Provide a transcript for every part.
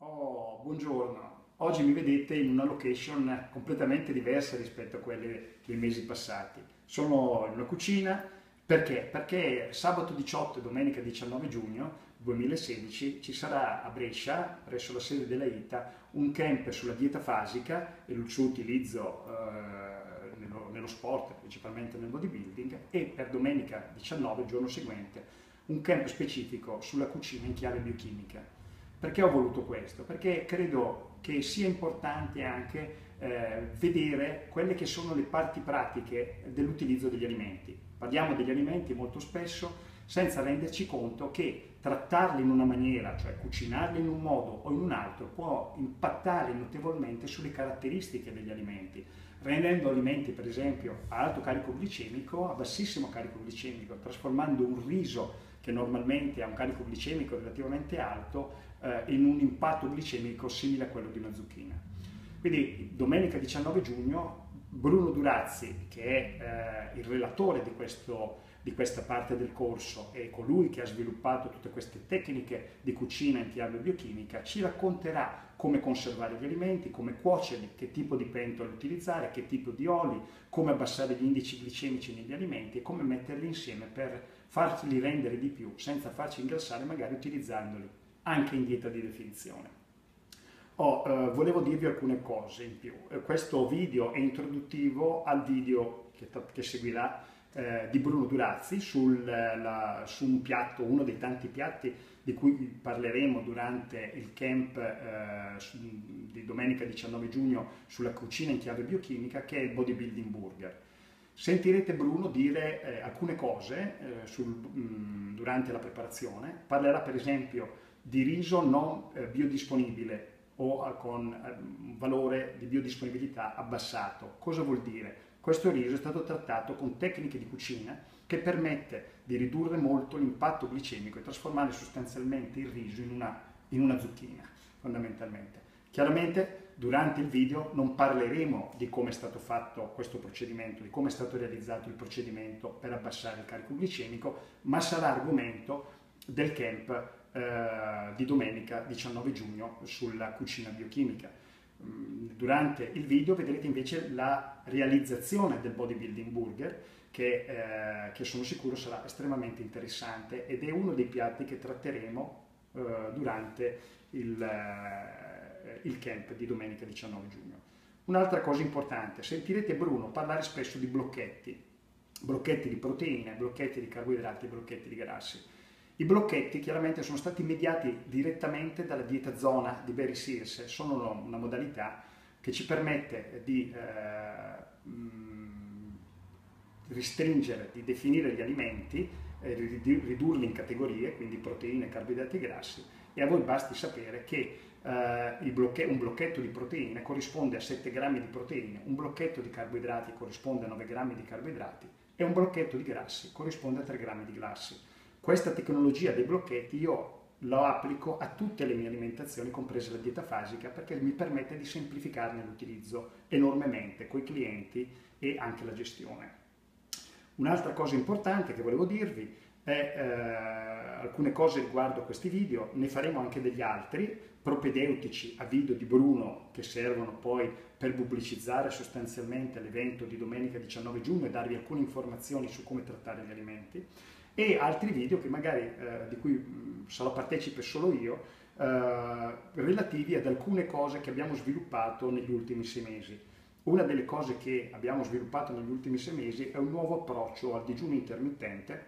Oh, buongiorno. Oggi mi vedete in una location completamente diversa rispetto a quelle dei mesi passati. Sono in una cucina perché? Perché sabato 18 e domenica 19 giugno 2016 ci sarà a Brescia, presso la sede della ITA, un camp sulla dieta fasica e il suo utilizzo eh, nello, nello sport, principalmente nel bodybuilding, e per domenica 19, il giorno seguente, un camp specifico sulla cucina in chiave biochimica perché ho voluto questo? Perché credo che sia importante anche eh, vedere quelle che sono le parti pratiche dell'utilizzo degli alimenti. Parliamo degli alimenti molto spesso senza renderci conto che trattarli in una maniera, cioè cucinarli in un modo o in un altro, può impattare notevolmente sulle caratteristiche degli alimenti, rendendo alimenti per esempio a alto carico glicemico a bassissimo carico glicemico, trasformando un riso che normalmente ha un carico glicemico relativamente alto, eh, in un impatto glicemico simile a quello di una zucchina. Quindi domenica 19 giugno Bruno Durazzi, che è eh, il relatore di, questo, di, questa parte del corso e colui che ha sviluppato tutte queste tecniche di cucina in chiave biochimica, ci racconterà come conservare gli alimenti, come cuocerli, che tipo di pentola utilizzare, che tipo di oli, come abbassare gli indici glicemici negli alimenti e come metterli insieme per farli rendere di più senza farci ingrassare magari utilizzandoli anche in dieta di definizione. Oh, eh, volevo dirvi alcune cose in più. Eh, questo video è introduttivo al video che, che seguirà eh, di Bruno Durazzi sul, la, su un piatto, uno dei tanti piatti di cui parleremo durante il camp eh, di domenica 19 giugno sulla cucina in chiave biochimica che è il bodybuilding burger. Sentirete Bruno dire eh, alcune cose eh, sul, mh, mm, durante la preparazione, parlerà per esempio di riso non biodisponibile o con un valore di biodisponibilità abbassato. Cosa vuol dire? Questo riso è stato trattato con tecniche di cucina che permette di ridurre molto l'impatto glicemico e trasformare sostanzialmente il riso in una, in una zucchina, fondamentalmente. Chiaramente durante il video non parleremo di come è stato fatto questo procedimento, di come è stato realizzato il procedimento per abbassare il carico glicemico, ma sarà argomento del camp eh, di domenica 19 giugno sulla cucina biochimica. Mm, durante il video vedrete invece la realizzazione del bodybuilding burger che, eh, che sono sicuro sarà estremamente interessante ed è uno dei piatti che tratteremo eh, durante il, eh, il camp di domenica 19 giugno. Un'altra cosa importante, sentirete Bruno parlare spesso di blocchetti, blocchetti di proteine, blocchetti di carboidrati, blocchetti di grassi. I blocchetti chiaramente sono stati mediati direttamente dalla dieta zona di Barry Sears, sono una modalità che ci permette di eh, mm, ristringere, di definire gli alimenti, eh, ridurli in categorie, quindi proteine, carboidrati e grassi, e a voi basti sapere che eh, blocche un blocchetto di proteine corrisponde a 7 grammi di proteine, un blocchetto di carboidrati corrisponde a 9 grammi di carboidrati e un blocchetto di grassi corrisponde a 3 grammi di grassi. Questa tecnologia dei blocchetti io lo applico a tutte le mie alimentazioni, compresa la dieta fasica, perché mi permette di semplificarne l'utilizzo enormemente con i clienti e anche la gestione. Un'altra cosa importante che volevo dirvi è eh, alcune cose riguardo questi video, ne faremo anche degli altri, propedeutici a video di Bruno che servono poi per pubblicizzare sostanzialmente l'evento di domenica 19 giugno e darvi alcune informazioni su come trattare gli alimenti e altri video che magari, eh, di cui mh, sarò partecipe solo io, eh, relativi ad alcune cose che abbiamo sviluppato negli ultimi sei mesi. Una delle cose che abbiamo sviluppato negli ultimi sei mesi è un nuovo approccio al digiuno intermittente,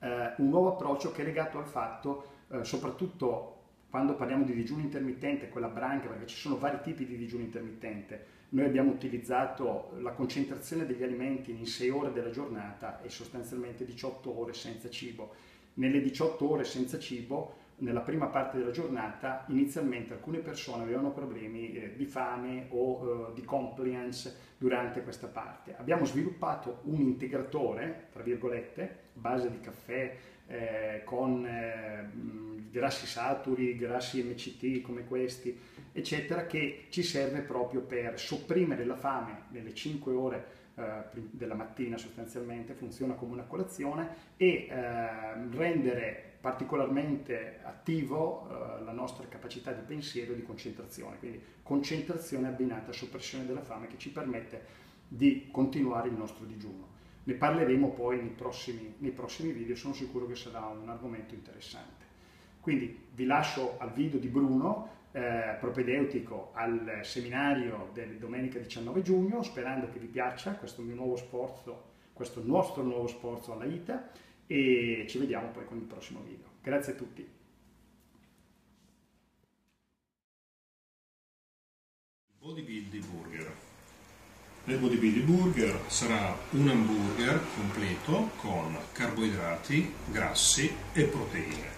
eh, un nuovo approccio che è legato al fatto, eh, soprattutto quando parliamo di digiuno intermittente, quella branca, perché ci sono vari tipi di digiuno intermittente, noi abbiamo utilizzato la concentrazione degli alimenti in 6 ore della giornata e sostanzialmente 18 ore senza cibo. Nelle 18 ore senza cibo, nella prima parte della giornata, inizialmente alcune persone avevano problemi eh, di fame o eh, di compliance durante questa parte. Abbiamo sviluppato un integratore, tra virgolette, base di caffè, eh, con eh, grassi saturi, grassi MCT come questi, eccetera, che ci serve proprio per sopprimere la fame nelle 5 ore eh, della mattina sostanzialmente, funziona come una colazione e eh, rendere particolarmente attivo eh, la nostra capacità di pensiero e di concentrazione, quindi concentrazione abbinata a soppressione della fame che ci permette di continuare il nostro digiuno. Ne parleremo poi nei prossimi, nei prossimi video, sono sicuro che sarà un argomento interessante. Quindi vi lascio al video di Bruno, eh, propedeutico al seminario del domenica 19 giugno, sperando che vi piaccia questo mio nuovo sforzo, questo nostro nuovo sforzo alla ITA e ci vediamo poi con il prossimo video. Grazie a tutti. Bodybuilding Burger. Nel Bodybuilding Burger sarà un hamburger completo con carboidrati, grassi e proteine.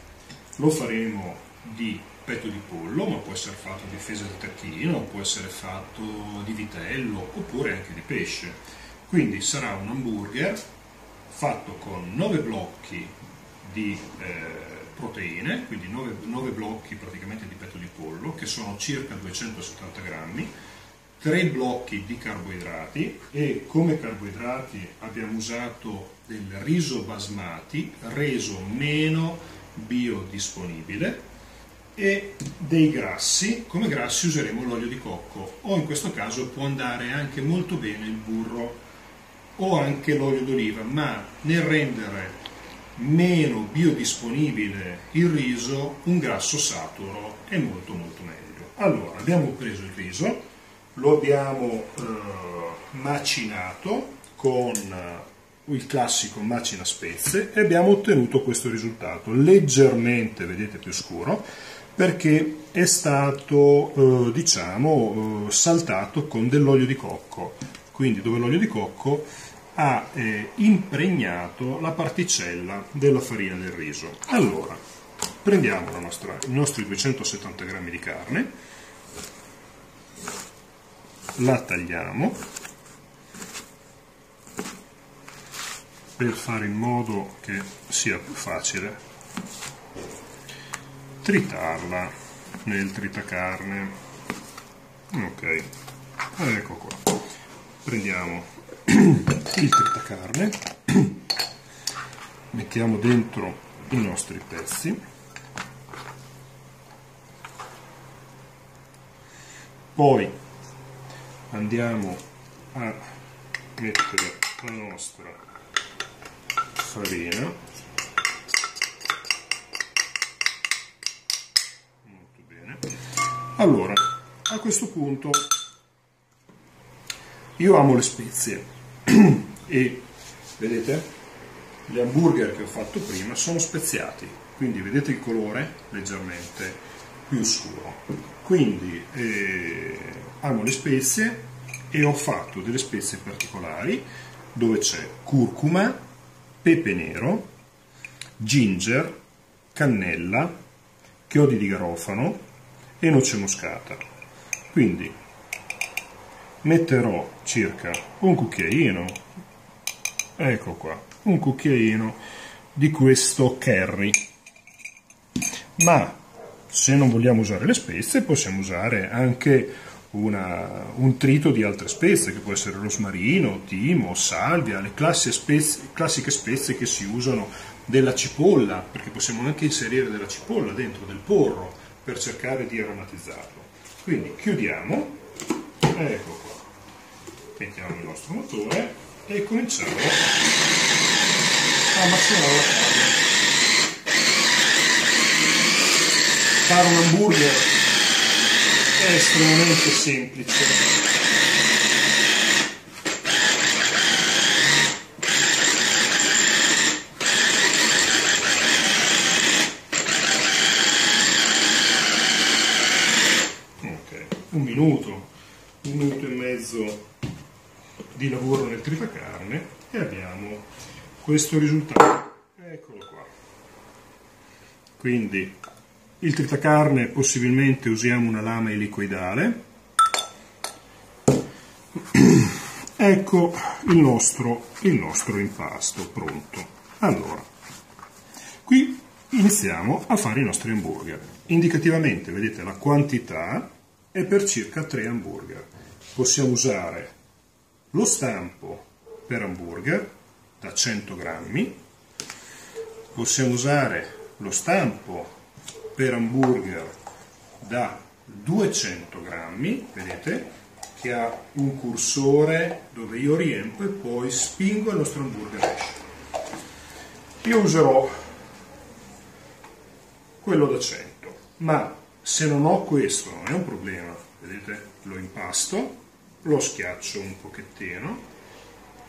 Lo faremo di petto di pollo, ma può essere fatto di fesa di tacchino, può essere fatto di vitello oppure anche di pesce. Quindi sarà un hamburger fatto con 9 blocchi di eh, proteine, quindi 9, 9, blocchi praticamente di petto di pollo, che sono circa 270 grammi, 3 blocchi di carboidrati e come carboidrati abbiamo usato del riso basmati reso meno biodisponibile e dei grassi, come grassi useremo l'olio di cocco o in questo caso può andare anche molto bene il burro o anche l'olio d'oliva, ma nel rendere meno biodisponibile il riso, un grasso saturo è molto molto meglio. Allora, abbiamo preso il riso, lo abbiamo eh, macinato con eh, il classico macina spezie e abbiamo ottenuto questo risultato, leggermente, vedete, più scuro, perché è stato, eh, diciamo, eh, saltato con dell'olio di cocco, quindi dove l'olio di cocco ha eh, impregnato la particella della farina del riso. Allora, prendiamo nostra, i nostri 270 g di carne, la tagliamo per fare in modo che sia più facile tritarla nel tritacarne. Ok ecco qua. Prendiamo il tritacarne mettiamo dentro i nostri pezzi. Poi andiamo a mettere la nostra farina. Molto bene. Allora a questo punto io amo le spezie. E vedete gli hamburger che ho fatto prima sono speziati. Quindi vedete il colore leggermente più scuro quindi eh, amo le spezie e ho fatto delle spezie particolari dove c'è curcuma, pepe nero, ginger, cannella, chiodi di garofano e noce moscata. Quindi metterò circa un cucchiaino, ecco qua, un cucchiaino di questo curry. Ma se non vogliamo usare le spezie possiamo usare anche una, un trito di altre spezie, che può essere rosmarino, timo, salvia, le spezie, classiche spezie che si usano della cipolla, perché possiamo anche inserire della cipolla dentro del porro per cercare di aromatizzarlo. Quindi chiudiamo, ecco qua. Mettiamo il nostro motore e cominciamo. A massimare la carne. Fare un hamburger è estremamente semplice. un minuto, un minuto e mezzo di lavoro nel tritacarne e abbiamo questo risultato. Eccolo qua. Quindi il tritacarne possibilmente usiamo una lama elicoidale. ecco il nostro, il nostro impasto pronto. Allora, qui iniziamo a fare i nostri hamburger. Indicativamente vedete la quantità è per circa 3 hamburger. Possiamo usare lo stampo per hamburger da 100 grammi, possiamo usare lo stampo per hamburger da 200 grammi, vedete, che ha un cursore dove io riempio e poi spingo il nostro hamburger esce. Io userò quello da 100, ma se non ho questo non è un problema, vedete, lo impasto, lo schiaccio un pochettino,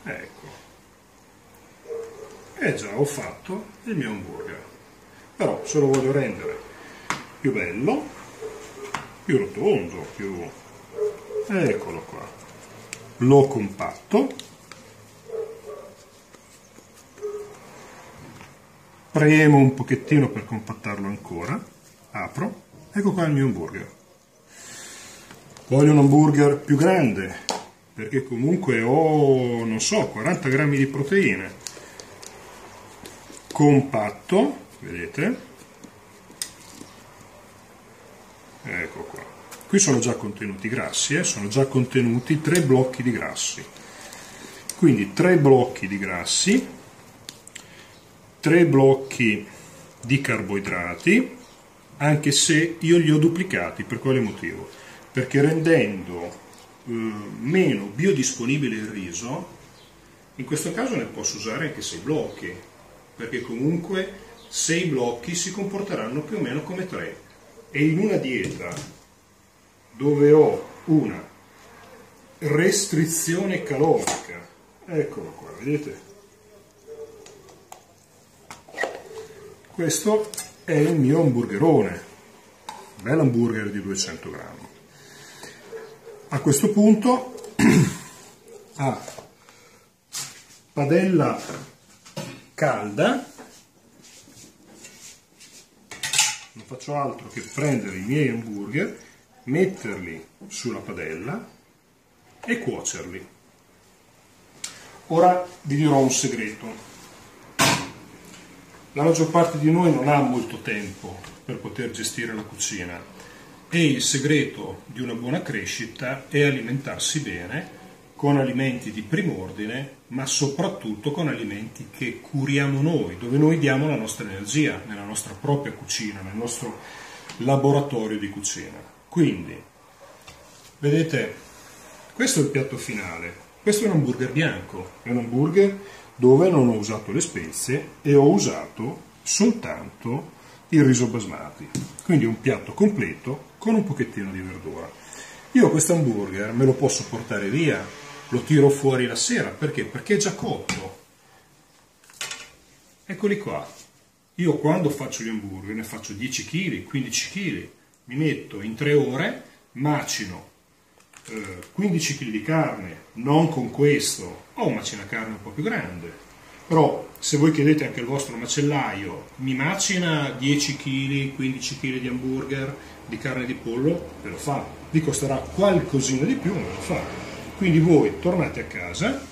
ecco, e già ho fatto il mio hamburger. Però se lo voglio rendere più bello, più rotondo, più eccolo qua. Lo compatto. Premo un pochettino per compattarlo ancora. Apro. Ecco qua il mio hamburger. Voglio un hamburger più grande perché comunque ho non so 40 grammi di proteine. Compatto vedete ecco qua Qui sono già contenuti grassi, eh? sono già contenuti tre blocchi di grassi. Quindi tre blocchi di grassi, tre blocchi di carboidrati, anche se io li ho duplicati, per quale motivo? Perché rendendo eh, meno biodisponibile il riso, in questo caso ne posso usare anche sei blocchi, perché comunque sei blocchi si comporteranno più o meno come tre. E in una dieta dove ho una restrizione calorica. Eccolo qua, vedete? Questo è il mio hamburgerone, bel hamburger di 200 grammi. A questo punto, a padella calda, non faccio altro che prendere i miei hamburger metterli sulla padella e cuocerli. Ora vi dirò un segreto. La maggior parte di noi non ha molto tempo per poter gestire la cucina e il segreto di una buona crescita è alimentarsi bene con alimenti di prim'ordine, ma soprattutto con alimenti che curiamo noi, dove noi diamo la nostra energia, nella nostra propria cucina, nel nostro laboratorio di cucina. Quindi, vedete, questo è il piatto finale. Questo è un hamburger bianco, è un hamburger dove non ho usato le spezie e ho usato soltanto il riso basmati. Quindi un piatto completo con un pochettino di verdura. Io questo hamburger me lo posso portare via, lo tiro fuori la sera, perché? Perché è già cotto. Eccoli qua. Io quando faccio gli hamburger ne faccio 10 kg, 15 kg, mi metto in tre ore, macino eh, 15 kg di carne, non con questo, ho un macina carne un po' più grande, però se voi chiedete anche al vostro macellaio, mi macina 10 kg, 15 kg di hamburger, di carne di pollo, ve lo fa, vi costerà qualcosina di più, ma ve lo fa. Quindi voi tornate a casa,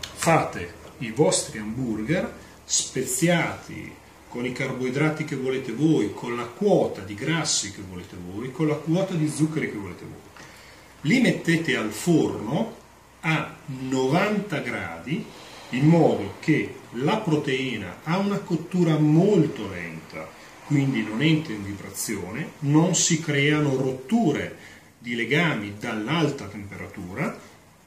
fate i vostri hamburger speziati con i carboidrati che volete voi, con la quota di grassi che volete voi, con la quota di zuccheri che volete voi. Li mettete al forno a 90 gradi in modo che la proteina ha una cottura molto lenta, quindi non entra in vibrazione, non si creano rotture di legami dall'alta temperatura,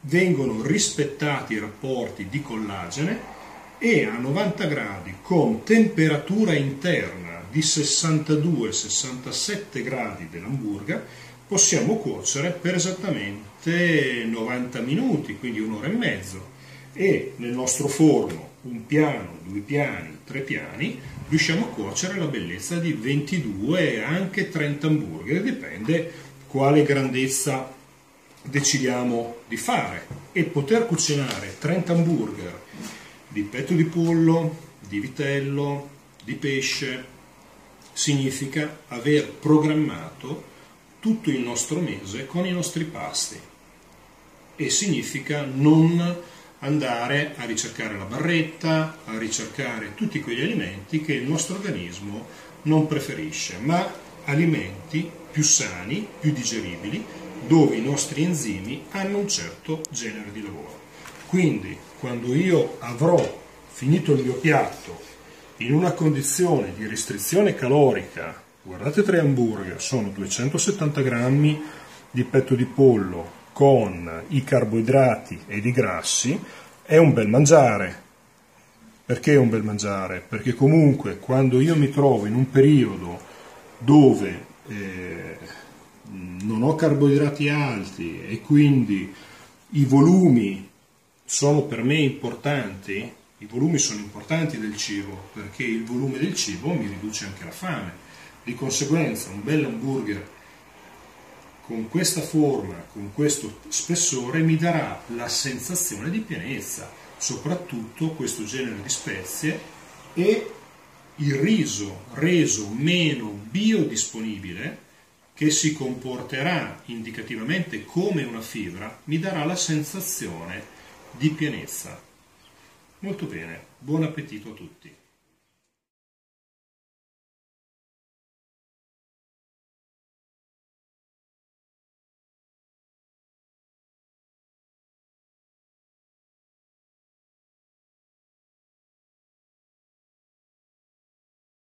vengono rispettati i rapporti di collagene e a 90 gradi con temperatura interna di 62-67 gradi dell'hamburger possiamo cuocere per esattamente 90 minuti, quindi un'ora e mezzo. E nel nostro forno un piano, due piani, tre piani riusciamo a cuocere la bellezza di 22 e anche 30 hamburger, dipende quale grandezza decidiamo di fare. E poter cucinare 30 hamburger di petto di pollo, di vitello, di pesce, significa aver programmato tutto il nostro mese con i nostri pasti. E significa non andare a ricercare la barretta, a ricercare tutti quegli alimenti che il nostro organismo non preferisce, ma alimenti più sani, più digeribili, dove i nostri enzimi hanno un certo genere di lavoro. Quindi, quando io avrò finito il mio piatto in una condizione di restrizione calorica, guardate tre hamburger, sono 270 grammi di petto di pollo con i carboidrati ed i grassi, è un bel mangiare. Perché è un bel mangiare? Perché comunque quando io mi trovo in un periodo dove eh, non ho carboidrati alti e quindi i volumi sono per me importanti, i volumi sono importanti del cibo perché il volume del cibo mi riduce anche la fame. Di conseguenza un bel hamburger con questa forma, con questo spessore mi darà la sensazione di pienezza, soprattutto questo genere di spezie e il riso reso meno biodisponibile che si comporterà indicativamente come una fibra mi darà la sensazione di pienezza. Molto bene, buon appetito a tutti.